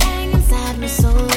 hang inside my soul.